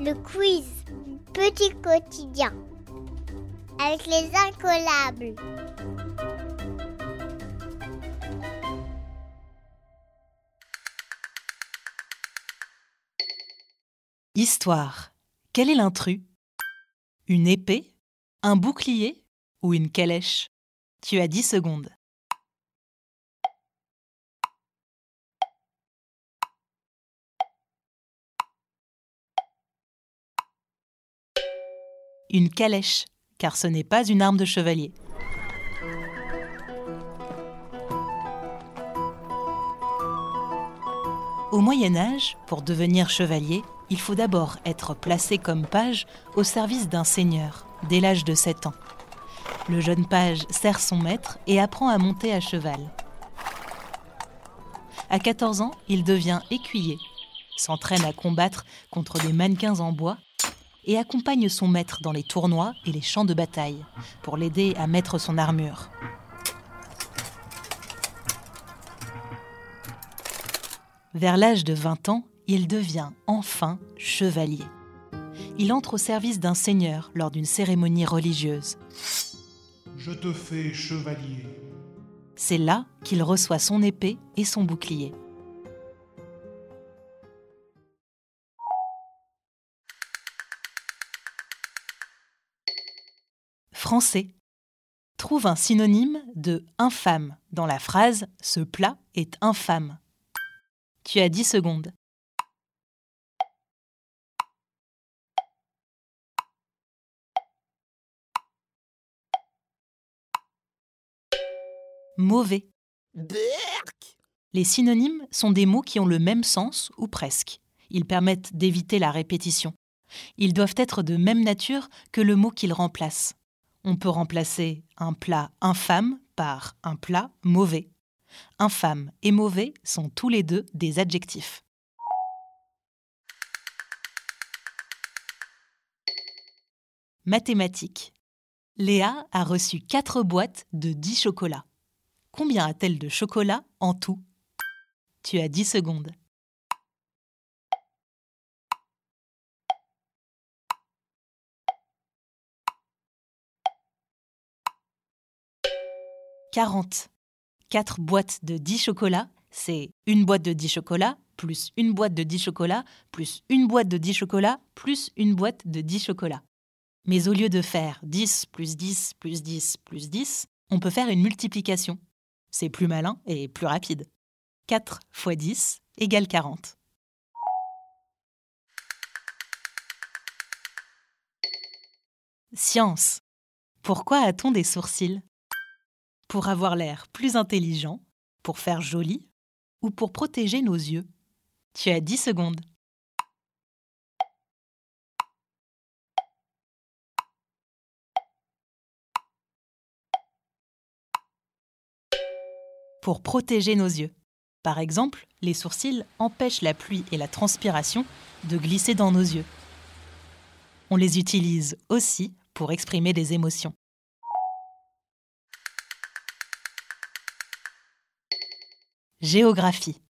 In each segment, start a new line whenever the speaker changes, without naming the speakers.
Le quiz Petit quotidien avec les incollables.
Histoire. Quel est l'intrus? Une épée? Un bouclier? Ou une calèche? Tu as 10 secondes. Une calèche, car ce n'est pas une arme de chevalier. Au Moyen Âge, pour devenir chevalier, il faut d'abord être placé comme page au service d'un seigneur, dès l'âge de 7 ans. Le jeune page sert son maître et apprend à monter à cheval. À 14 ans, il devient écuyer, s'entraîne à combattre contre des mannequins en bois et accompagne son maître dans les tournois et les champs de bataille pour l'aider à mettre son armure. Vers l'âge de 20 ans, il devient enfin chevalier. Il entre au service d'un seigneur lors d'une cérémonie religieuse.
Je te fais chevalier.
C'est là qu'il reçoit son épée et son bouclier. Français. Trouve un synonyme de infâme dans la phrase Ce plat est infâme. Tu as 10 secondes. Mauvais. Les synonymes sont des mots qui ont le même sens ou presque. Ils permettent d'éviter la répétition. Ils doivent être de même nature que le mot qu'ils remplacent. On peut remplacer un plat infâme par un plat mauvais. Infâme et mauvais sont tous les deux des adjectifs. Mathématiques. Léa a reçu 4 boîtes de 10 chocolats. Combien a-t-elle de chocolats en tout? Tu as 10 secondes. Quarante. 4 boîtes de 10 chocolats, c'est une boîte de 10 chocolats, plus une boîte de 10 chocolats, plus une boîte de 10 chocolats, plus une boîte de 10 chocolats. Mais au lieu de faire 10 plus 10 plus 10 plus 10, on peut faire une multiplication. C'est plus malin et plus rapide. 4 fois 10 égale 40. Science. Pourquoi a-t-on des sourcils? Pour avoir l'air plus intelligent, pour faire joli ou pour protéger nos yeux Tu as 10 secondes. Pour protéger nos yeux. Par exemple, les sourcils empêchent la pluie et la transpiration de glisser dans nos yeux. On les utilise aussi pour exprimer des émotions. Géographie.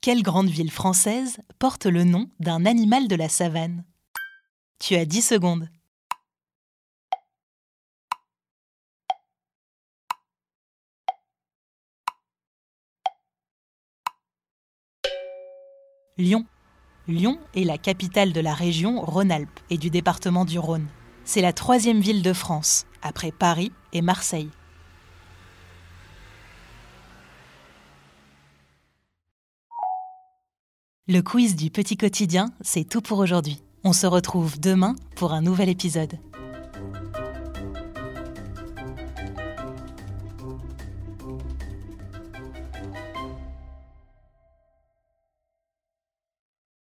Quelle grande ville française porte le nom d'un animal de la savane? Tu as 10 secondes. Lyon. Lyon est la capitale de la région Rhône-Alpes et du département du Rhône. C'est la troisième ville de France, après Paris et Marseille. Le quiz du petit quotidien, c'est tout pour aujourd'hui. On se retrouve demain pour un nouvel épisode.